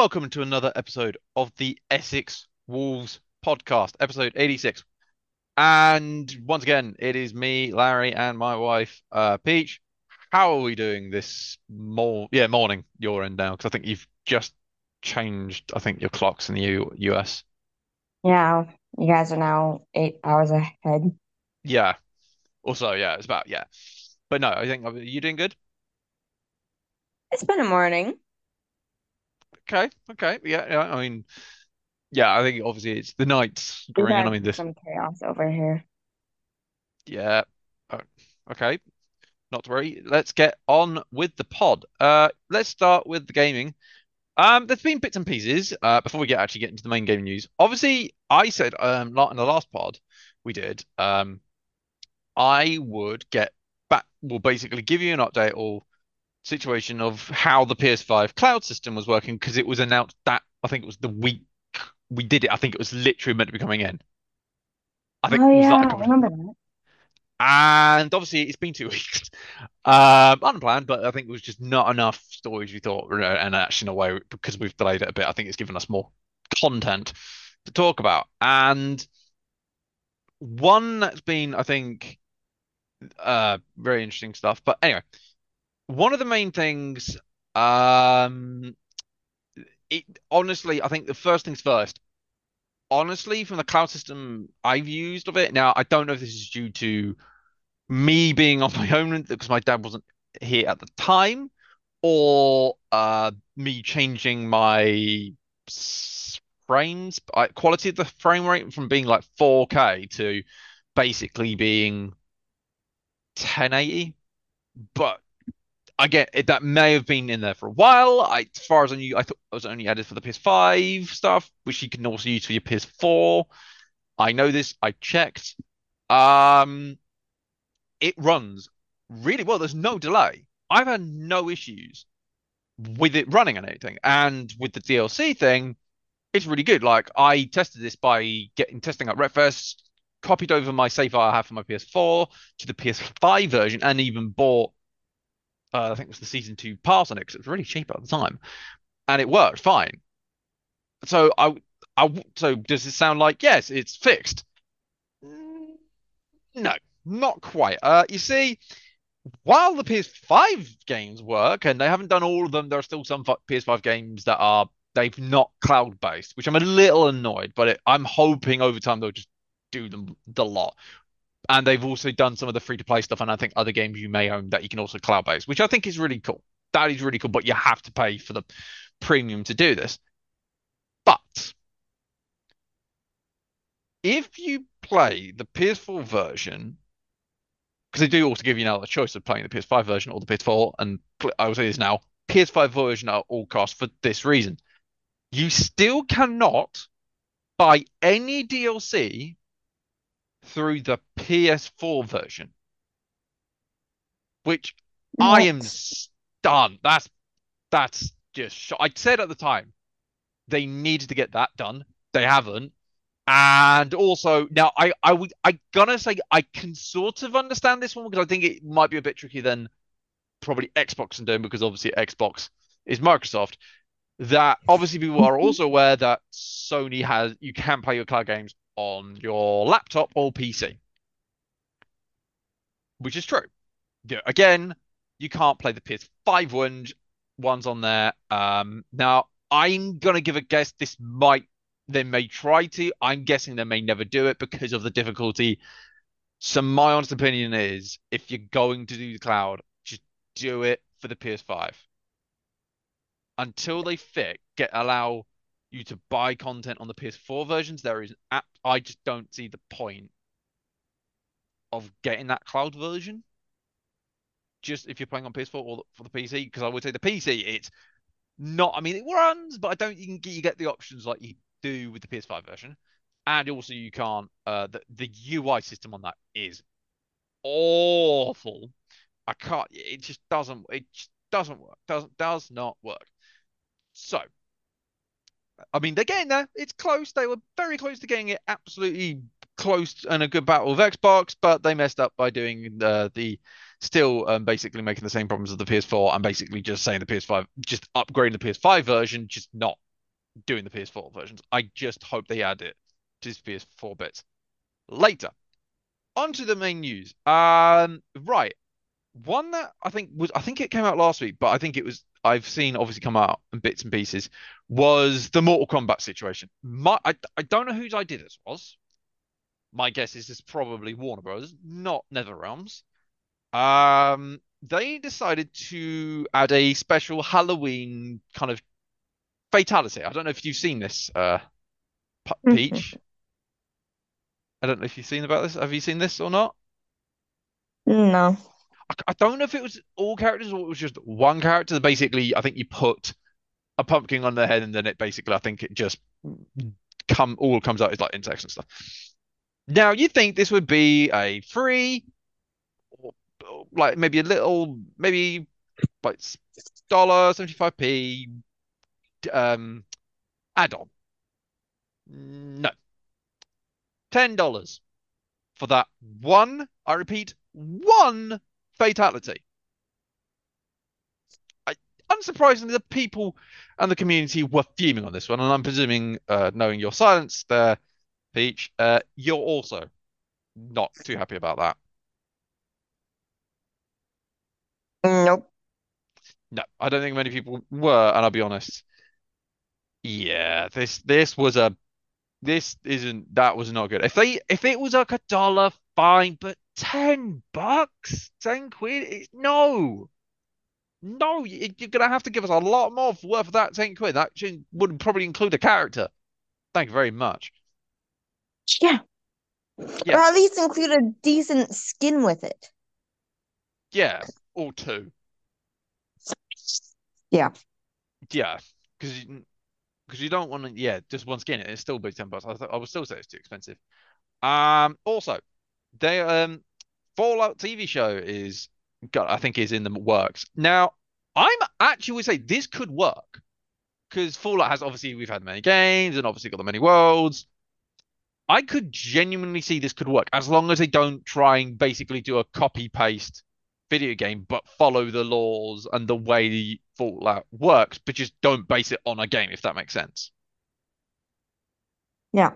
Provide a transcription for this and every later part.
welcome to another episode of the Essex Wolves podcast, episode 86. And once again, it is me, Larry, and my wife, uh, Peach. How are we doing this more? Yeah, morning, your end now, because I think you've just changed, I think, your clocks in the U US. Yeah, you guys are now eight hours ahead. Yeah. Also, yeah, it's about, yeah. But no, I think, you're you doing good? It's been a morning. Okay, okay. Yeah, yeah. I mean, yeah, I think obviously it's the nights We've going in. I mean, this, some chaos over here. yeah. Uh, okay. Not to worry. Let's get on with the pod. Uh, let's start with the gaming. Um, there's been bits and pieces. Uh, before we get actually get into the main game news. Obviously, I said um, in the last pod we did. Um, I would get back. Will basically give you an update or situation of how the PS5 cloud system was working because it was announced that I think it was the week we did it. I think it was literally meant to be coming in. I think Oh yeah, I remember that. And obviously, it's been two weeks. Um, unplanned, but I think it was just not enough stories we thought, and actually, in a way, because we've delayed it a bit, I think it's given us more content to talk about. And one that's been, I think, uh, very interesting stuff. But anyway, one of the main things, um, it honestly, I think the first things first. Honestly, from the cloud system I've used of it, now I don't know if this is due to me being on my own because my dad wasn't here at the time, or uh, me changing my frames quality of the frame rate from being like 4K to basically being 1080. But again, it, that may have been in there for a while. I, as far as I knew, I thought it was only added for the PS5 stuff, which you can also use for your PS4. I know this. I checked. Um, it runs really well. There's no delay. I've had no issues with it running and anything. And with the DLC thing, it's really good. Like I tested this by getting testing at Retfest, copied over my save file I have for my PS4 to the PS5 version, and even bought uh, I think it was the season two pass on it because it was really cheap at the time, and it worked fine. So I, I, so does it sound like yes, it's fixed? Mm, No, not quite. Uh, you see, while the PS5 games work, and they haven't done all of them, there are still some PS5 games that are they've not cloud based, which I'm a little annoyed, but it, I'm hoping over time they'll just do them the lot. And they've also done some of the free to play stuff, and I think other games you may own that you can also cloud base which I think is really cool. That is really cool, but you have to pay for the premium to do this. But if you play the PS4 version, because they do also give you now the choice of playing the PS5 version or the PS4, and I will say this now, PS5 version at all costs for this reason. You still cannot buy any DLC through the PS4 version, which I am What? stunned. That's that's just sho I said at the time they needed to get that done. They haven't. And also now I I would I gonna say I can sort of understand this one because I think it might be a bit tricky than probably Xbox and doing because obviously Xbox is Microsoft. That obviously people are also aware that Sony has you can play your cloud games on your laptop or PC, which is true. Again, you can't play the PS5 ones ones on there. Um, now I'm gonna give a guess. This might they may try to. I'm guessing they may never do it because of the difficulty. So my honest opinion is, if you're going to do the cloud, just do it for the PS5 until they fit get allow you to buy content on the PS4 versions. There is an app. I just don't see the point of getting that cloud version. Just if you're playing on PS4 or for the PC, because I would say the PC, it's not. I mean, it runs, but I don't. You can get, you get the options like you do with the PS5 version, and also you can't. Uh, the the UI system on that is awful. I can't. It just doesn't. It just doesn't work. Doesn't does not work. So I mean, they're getting there. It's close. They were very close to getting it absolutely close and a good battle with Xbox, but they messed up by doing uh, the still um, basically making the same problems as the PS4 and basically just saying the PS5, just upgrading the PS5 version, just not doing the PS4 versions. I just hope they add it to PS4 bits later. On to the main news. Um, right. One that I think was I think it came out last week, but I think it was I've seen obviously come out in bits and pieces was the Mortal Kombat situation. My I, I don't know whose idea this was. My guess is it's probably Warner Bros, not NetherRealms. Um, they decided to add a special Halloween kind of fatality. I don't know if you've seen this, uh, Peach. I don't know if you've seen about this. Have you seen this or not? No. I, don't know if it was all characters or it was just one character. Basically, I think you put a pumpkin on their head and then it basically, I think it just come all comes out as like insects and stuff. Now, you think this would be a free, like maybe a little, maybe like dollar seventy five p um add-on. No, ten dollars for that one. I repeat, one fatality. I, unsurprisingly, the people and the community were fuming on this one, and I'm presuming, uh, knowing your silence there, Peach, uh, you're also not too happy about that. Nope. No, I don't think many people were, and I'll be honest. Yeah, this this was a this isn't that was not good. If they if it was like a dollar, fine, but ten bucks, ten quid, it, no, no, you- you're gonna have to give us a lot more for worth of that ten quid. That should, would probably include a character. Thank you very much. Yeah. Yeah. Or at least include a decent skin with it. Yeah, or two. Yeah. Yeah, because you because you don't want to. Yeah, just one skin. It's still be ten bucks. I, th I would still say it's too expensive. Um, also, they um Fallout TV show is got I think is in the works. Now, I'm actually would say this could work because Fallout has obviously we've had many games and obviously got the many worlds. I could genuinely see this could work as long as they don't try and basically do a copy paste video game, but follow the laws and the way the Fallout works, but just don't base it on a game, if that makes sense. Yeah.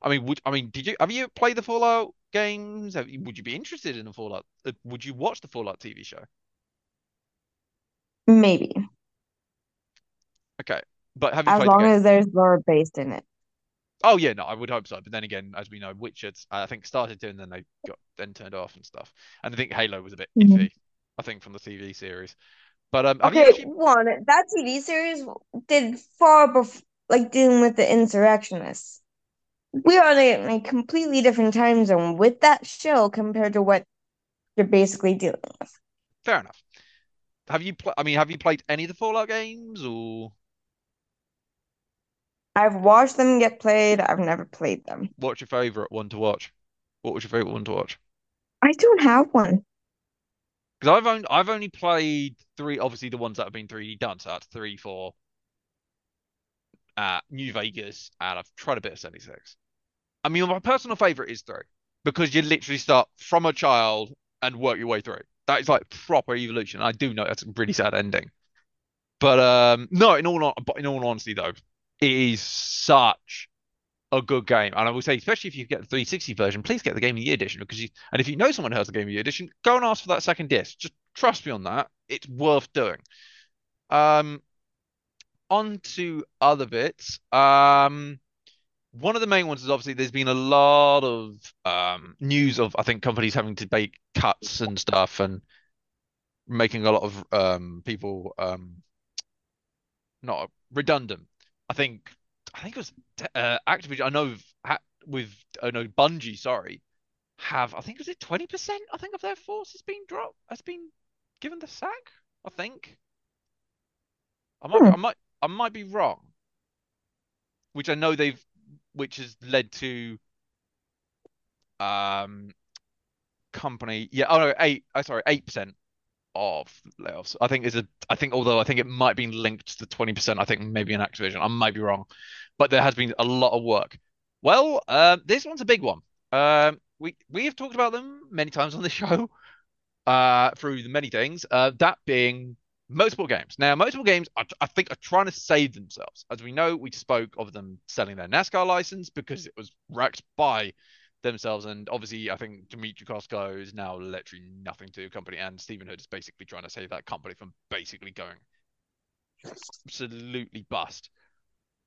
I mean, would I mean, did you have you played the Fallout games? Have would you be interested in the Fallout? Uh, would you watch the Fallout TV show? Maybe. Okay, but have you As long as there's lore based in it. Oh yeah, no, I would hope so. But then again, as we know, Witcher, I think started to, and then they got then turned off and stuff. And I think Halo was a bit Mhm. iffy. I think from the TV series. But um, have you Okay, actually? one, that TV series did far before, like dealing with the insurrectionists. We are in a completely different time zone with that show compared to what you're basically dealing with. Fair enough. Have you pl I mean, have you played any of the Fallout games or I've watched them get played. I've never played them. what's your favorite one to watch? What was your favorite one to watch? I don't have one. Because I've only I've only played three, obviously the ones that have been 3D done. So that's three, four, uh, New Vegas, and I've tried a bit of 76. I mean, my personal favorite is three because you literally start from a child and work your way through. That is like proper evolution. I do know that's a really sad ending, but um, no, in all but in all honesty though, it is such a good game, and I will say, especially if you get the 360 version, please get the Game of the Year edition because you, and if you know someone who has the Game of the Year edition, go and ask for that second disc. Just trust me on that; it's worth doing. Um, on to other bits. Um, one of the main ones is obviously there's been a lot of um news of I think companies having to make cuts and stuff and making a lot of um people um not redundant. I think I think it was uh, Activision. I know with I know Bungie. Sorry, have I think was it twenty percent? I think of their force has been dropped. Has been given the sack. I think. I might Hmm. I might I might be wrong. Which I know they've which has led to um company yeah oh no eight oh sorry eight percent of layoffs. I think is a I think although I think it might be linked to the 20%, I think maybe in Activision. I might be wrong. But there has been a lot of work. Well, um, this one's a big one. Um, we we have talked about them many times on the show, uh, through the many things. Uh, that being multiple games. Now, multiple games, I, I think, are trying to save themselves. As we know, we spoke of them selling their NASCAR license because it was wrecked by themselves. And obviously, I think Dmitry Kozko is now literally nothing to the company, and Stephen Hood is basically trying to save that company from basically going absolutely bust.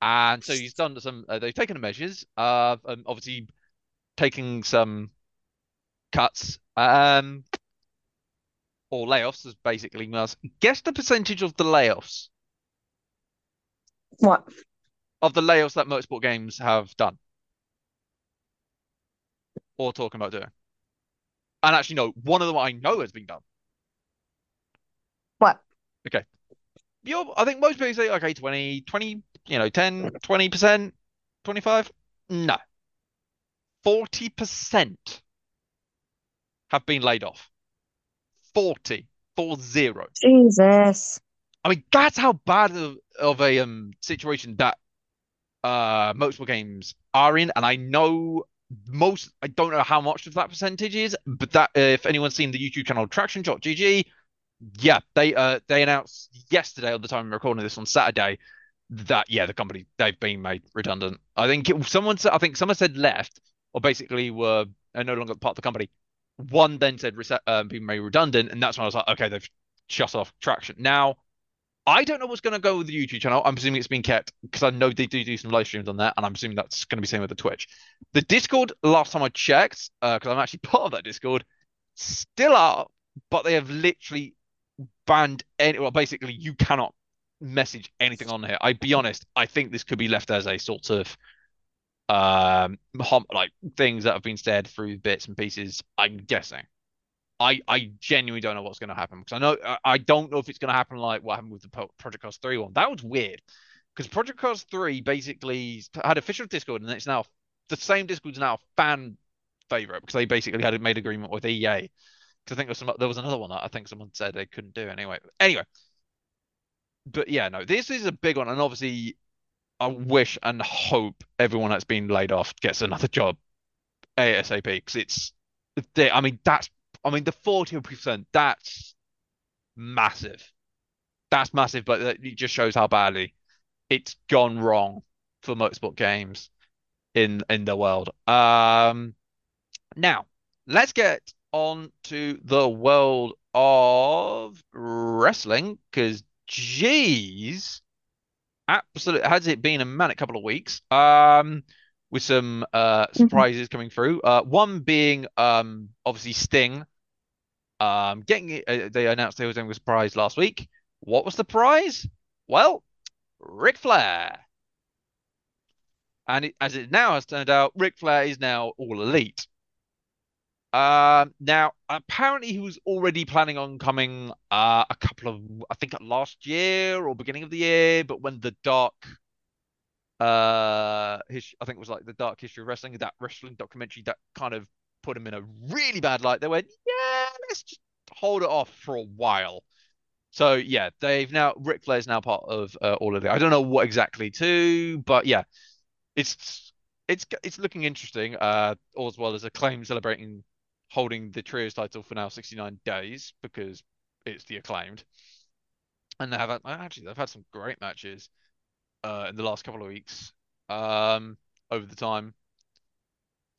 And so he's done some. Uh, they've taken the measures of um, obviously taking some cuts. Um, or layoffs, as basically was. Guess the percentage of the layoffs. What? Of the layoffs that motorsport games have done. Or talking about doing. And actually, no, one of them I know has been done. What? Okay. You're, I think most people say, okay, 20, 20, you know, 10, 20%, 25. No. 40% have been laid off. 40, four zero. Jesus. I mean, that's how bad of, of a um situation that uh motorsport games are in, and I know most. I don't know how much of that percentage is, but that uh, if anyone's seen the YouTube channel Traxion.gg, yeah, they uh they announced yesterday at the time I'm recording this on Saturday that yeah the company they've been made redundant. I think it, someone said I think someone said left or basically were uh, no longer part of the company. One then said um, being made redundant, and that's when I was like, okay, they've shut off Traxion. Now, I don't know what's going to go with the YouTube channel. I'm assuming it's been kept because I know they do do some live streams on that, and I'm assuming that's going to be same with the Twitch. The Discord, last time I checked, because uh, I'm actually part of that Discord, still are, but they have literally banned any. Well, basically, you cannot message anything on here. I'd be honest, I think this could be left as a sort of um like things that have been said through bits and pieces i'm guessing i i genuinely don't know what's going to happen because i know i don't know if it's going to happen like what happened with the project cars 3 one. That was weird because project cars 3 basically had official discord and it's now the same discord's now fan favorite because they basically had made agreement with ea because i think there was, some, there was another one that i think someone said they couldn't do anyway. Anyway. But yeah no this is a big one and obviously I wish and hope everyone that's been laid off gets another job ASAP because it's I mean that's I mean the 40% that's massive. That's massive, but it just shows how badly it's gone wrong for motorsport games in in the world. Um now let's get on to the world of wrestling because geez absolutely has it been a manic couple of weeks um with some uh mm-hmm. surprises coming through uh one being um obviously sting um getting uh, they announced they were doing a surprise last week. What was the prize? Well Ric Flair. And it, as it now has turned out Ric Flair is now all elite. Um, now, apparently, he was already planning on coming uh, a couple of, I think, last year or beginning of the year. But when the dark, uh, his, I think it was like the dark history of wrestling, that wrestling documentary that kind of put him in a really bad light. They went, yeah, let's just hold it off for a while. So yeah, they've now Ric Flair's now part of uh, all of it. I don't know what exactly to, but yeah, it's it's it's looking interesting. Uh, as well as Acclaim celebrating holding the trios title for now 69 days because it's the acclaimed. And they have actually they've had some great matches uh, in the last couple of weeks um, over the time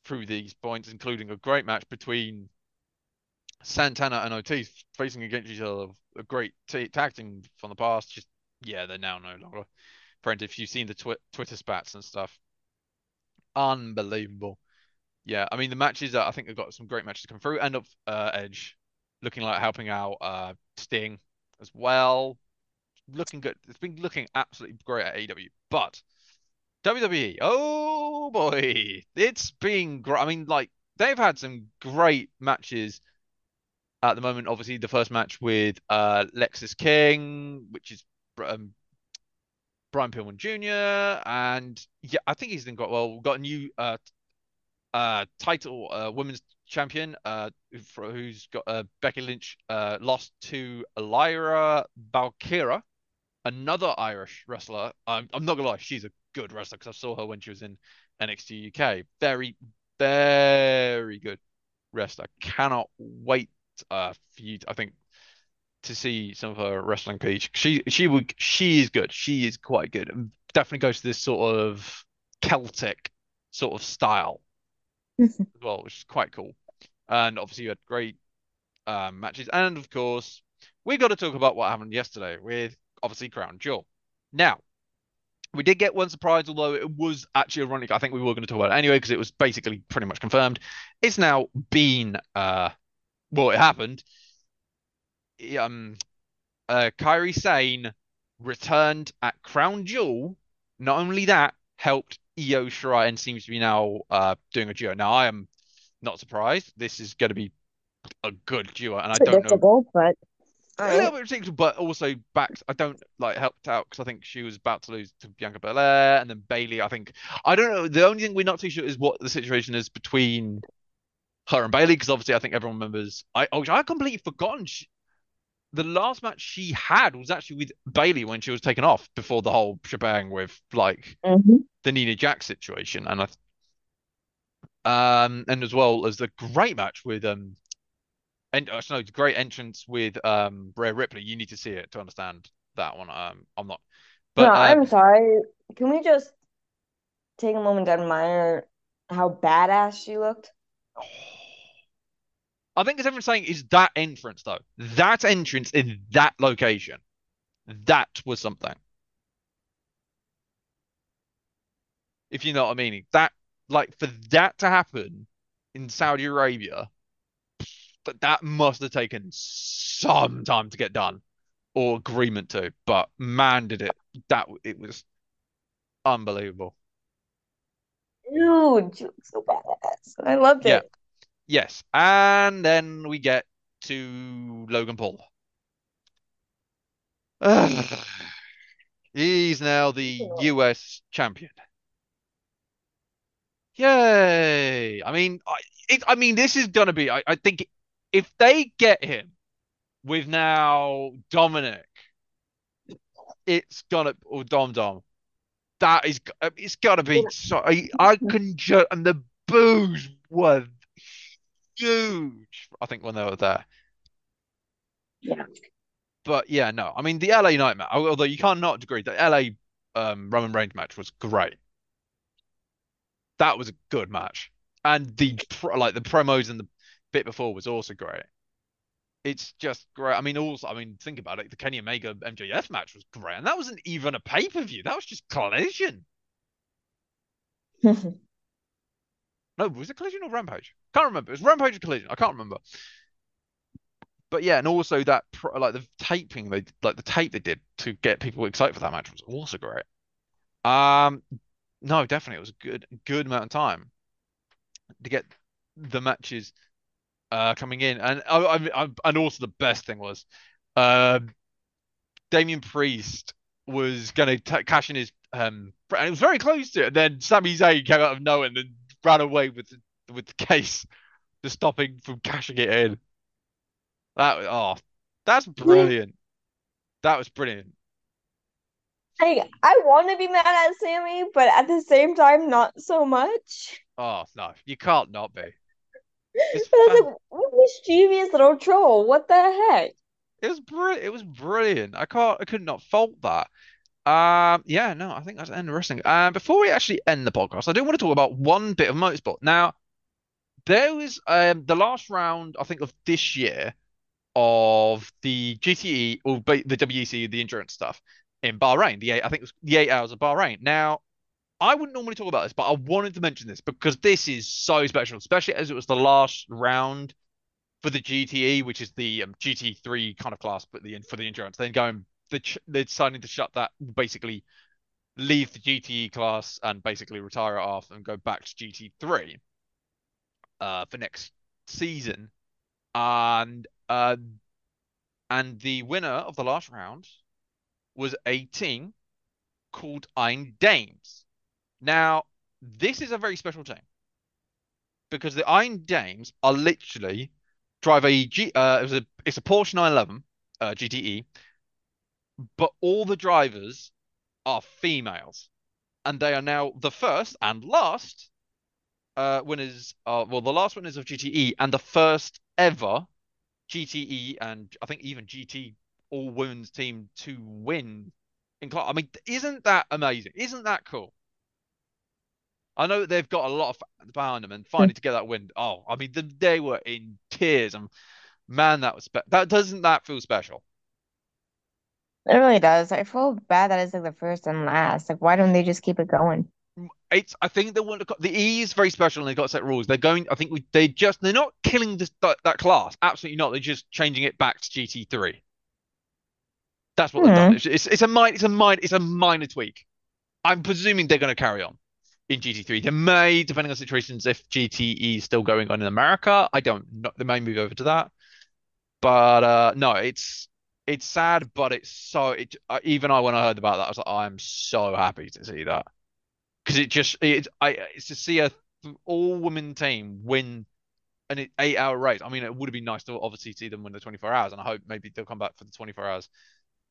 through these points, including a great match between Santana and Ortiz facing against each other. A great t- tag team from the past. Just yeah, they're now no longer friends. If you've seen the twi- Twitter spats and stuff, unbelievable yeah, I mean the matches I think they've got some great matches to come through. End of uh, Edge looking like helping out uh, Sting as well. Looking good. It's been looking absolutely great at AEW. But WWE, oh boy, it's been great. I mean, like they've had some great matches at the moment. Obviously, the first match with uh, Lexis King, which is um, Brian Pillman Jr. And yeah, I think he's then got well, We've got a new uh, uh, title uh, women's champion uh, who's got uh, Becky Lynch uh, lost to Lyra Valkyria, another Irish wrestler. I'm, I'm not gonna lie, she's a good wrestler because I saw her when she was in NXT UK. Very, very good wrestler. Cannot wait uh, for you. To, I think to see some of her wrestling peach. She she would she is good. She is quite good. And definitely goes to this sort of Celtic sort of style as well, which is quite cool. And obviously you had great um, matches. And of course, we got to talk about what happened yesterday with obviously Crown Jewel. Now, we did get one surprise, although it was actually ironic. I think we were going to talk about it anyway because it was basically pretty much confirmed. It's now been uh, well, it happened. Um, uh, Kairi Sane returned at Crown Jewel. Not only that, helped Io Shirai and seems to be now uh, doing a duo. Now I am not surprised. This is going to be a good duo, and I don't know. but A little bit ridiculous, but also backed. I don't like helped out because I think she was about to lose to Bianca Belair, and then Bayley. I think I don't know. The only thing we're not too sure is what the situation is between her and Bayley because obviously I think everyone remembers. I oh, I completely forgotten. She, the last match she had was actually with Bayley when she was taken off before the whole shebang with like Mhm. the Nia Jax situation, and I um and as well as the great match with um and uh, no, great entrance with um Rhea Ripley. You need to see it to understand that one. Um, I'm not, no, but uh, I'm sorry. Can we just take a moment to admire how badass she looked? I think as everyone's saying is that entrance though. That entrance in that location, that was something. If you know what I mean. That like for that to happen in Saudi Arabia, that that must have taken some time to get done or agreement to. But man, did it that it was unbelievable. Looked so badass. I loved it. Yeah. Yes. And then we get to Logan Paul. He's now the US champion. Yay! I mean, I, it, I mean, this is gonna be. I, I think if they get him with now Dominic, it's gonna or Dom Dom. That is, it's gotta be. So I, I can just and the boos were huge. I think when they were there. Yeah. But yeah, no. I mean, the LA Nightmare. Although you can't not agree, the LA um, Roman Reigns match was great. That was a good match, and the like the promos and the bit before was also great. It's just great. I mean, also, I mean, think about it. The Kenny Omega MJF match was great, and that wasn't even a pay per view. That was just collision. No, was it collision or rampage? Can't remember. It was rampage or collision. I can't remember. But yeah, and also that like the taping they like the tape they did to get people excited for that match was also great. Um, no, definitely it was a good good amount of time to get the matches uh coming in, and I, I, I and also the best thing was, uh, Damian Priest was gonna t cash in his um, and it was very close to it. And then Sami Zayn came out of nowhere and then ran away with the, with the case, to stop him from cashing it in. That oh, that's brilliant. That was brilliant. I I want to be mad at Sami, but at the same time, not so much. Oh no, you can't not be. It's I was like, what mischievous little troll. What the heck? it was brilliant. It was brilliant. I can't. I could not fault that. Um, yeah, no, I think that's the end of wrestling. Um, before we actually end the podcast, I do want to talk about one bit of motorsport. Now, there was um the last round, I think, of this year of the GTE or the WEC, the endurance stuff in Bahrain. The eight, I think it was the eight hours of Bahrain. Now, I wouldn't normally talk about this, but I wanted to mention this because this is so special, especially as it was the last round for the GTE, which is the um, GT3 kind of class, but the for the endurance. Then going, they're deciding to shut that, basically leave the GTE class and basically retire it off and go back to GT3 uh, for next season. And uh, and the winner of the last round was a team called Iron Dames. Now, this is a very special team because the Iron Dames are literally drive a G. Uh, it was a it's a Porsche 911 uh, GTE, but all the drivers are females, and they are now the first and last uh, winners. Well, the last winners of GTE and the first ever GTE and I think even GT all women's team to win in class. I mean, isn't that amazing? Isn't that cool? I know they've got a lot of behind them and finally to get that win. Oh, I mean, they were in tears and man, that was that doesn't that feel special? It really does. I feel bad that it's like the first and last. Like, why don't they just keep it going? It's. I think they want to. The E is very special, and they've got set rules. They're going. I think we. They just. They're not killing this that, that class. Absolutely not. They're just changing it back to GT three. That's what mm-hmm. they've done. It's, it's, it's a minor. It's a minor. It's a minor tweak. I'm presuming they're going to carry on in GT3. They may, depending on situations, if GTE is still going on in America, I don't know. They may move over to that. But uh, no, it's it's sad, but it's so it uh, even I when I heard about that, I was like, I'm so happy to see that because it just it I it's to see a all women team win an eight hour race. I mean, it would have been nice to obviously see them win the 24 hours, and I hope maybe they'll come back for the 24 hours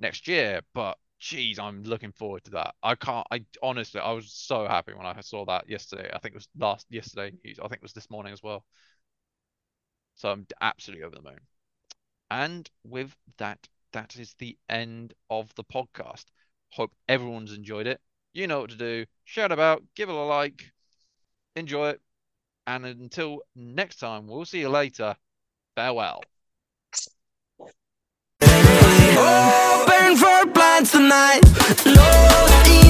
next year. But geez, I'm looking forward to that. I can't. I honestly, I was so happy when I saw that yesterday. I think it was last yesterday news. I think it was this morning as well. So I'm absolutely over the moon. And with that, that is the end of the podcast. Hope everyone's enjoyed it. You know what to do. Shout about, give it a like, enjoy it. And until next time, we'll see you later. Farewell dance tonight. In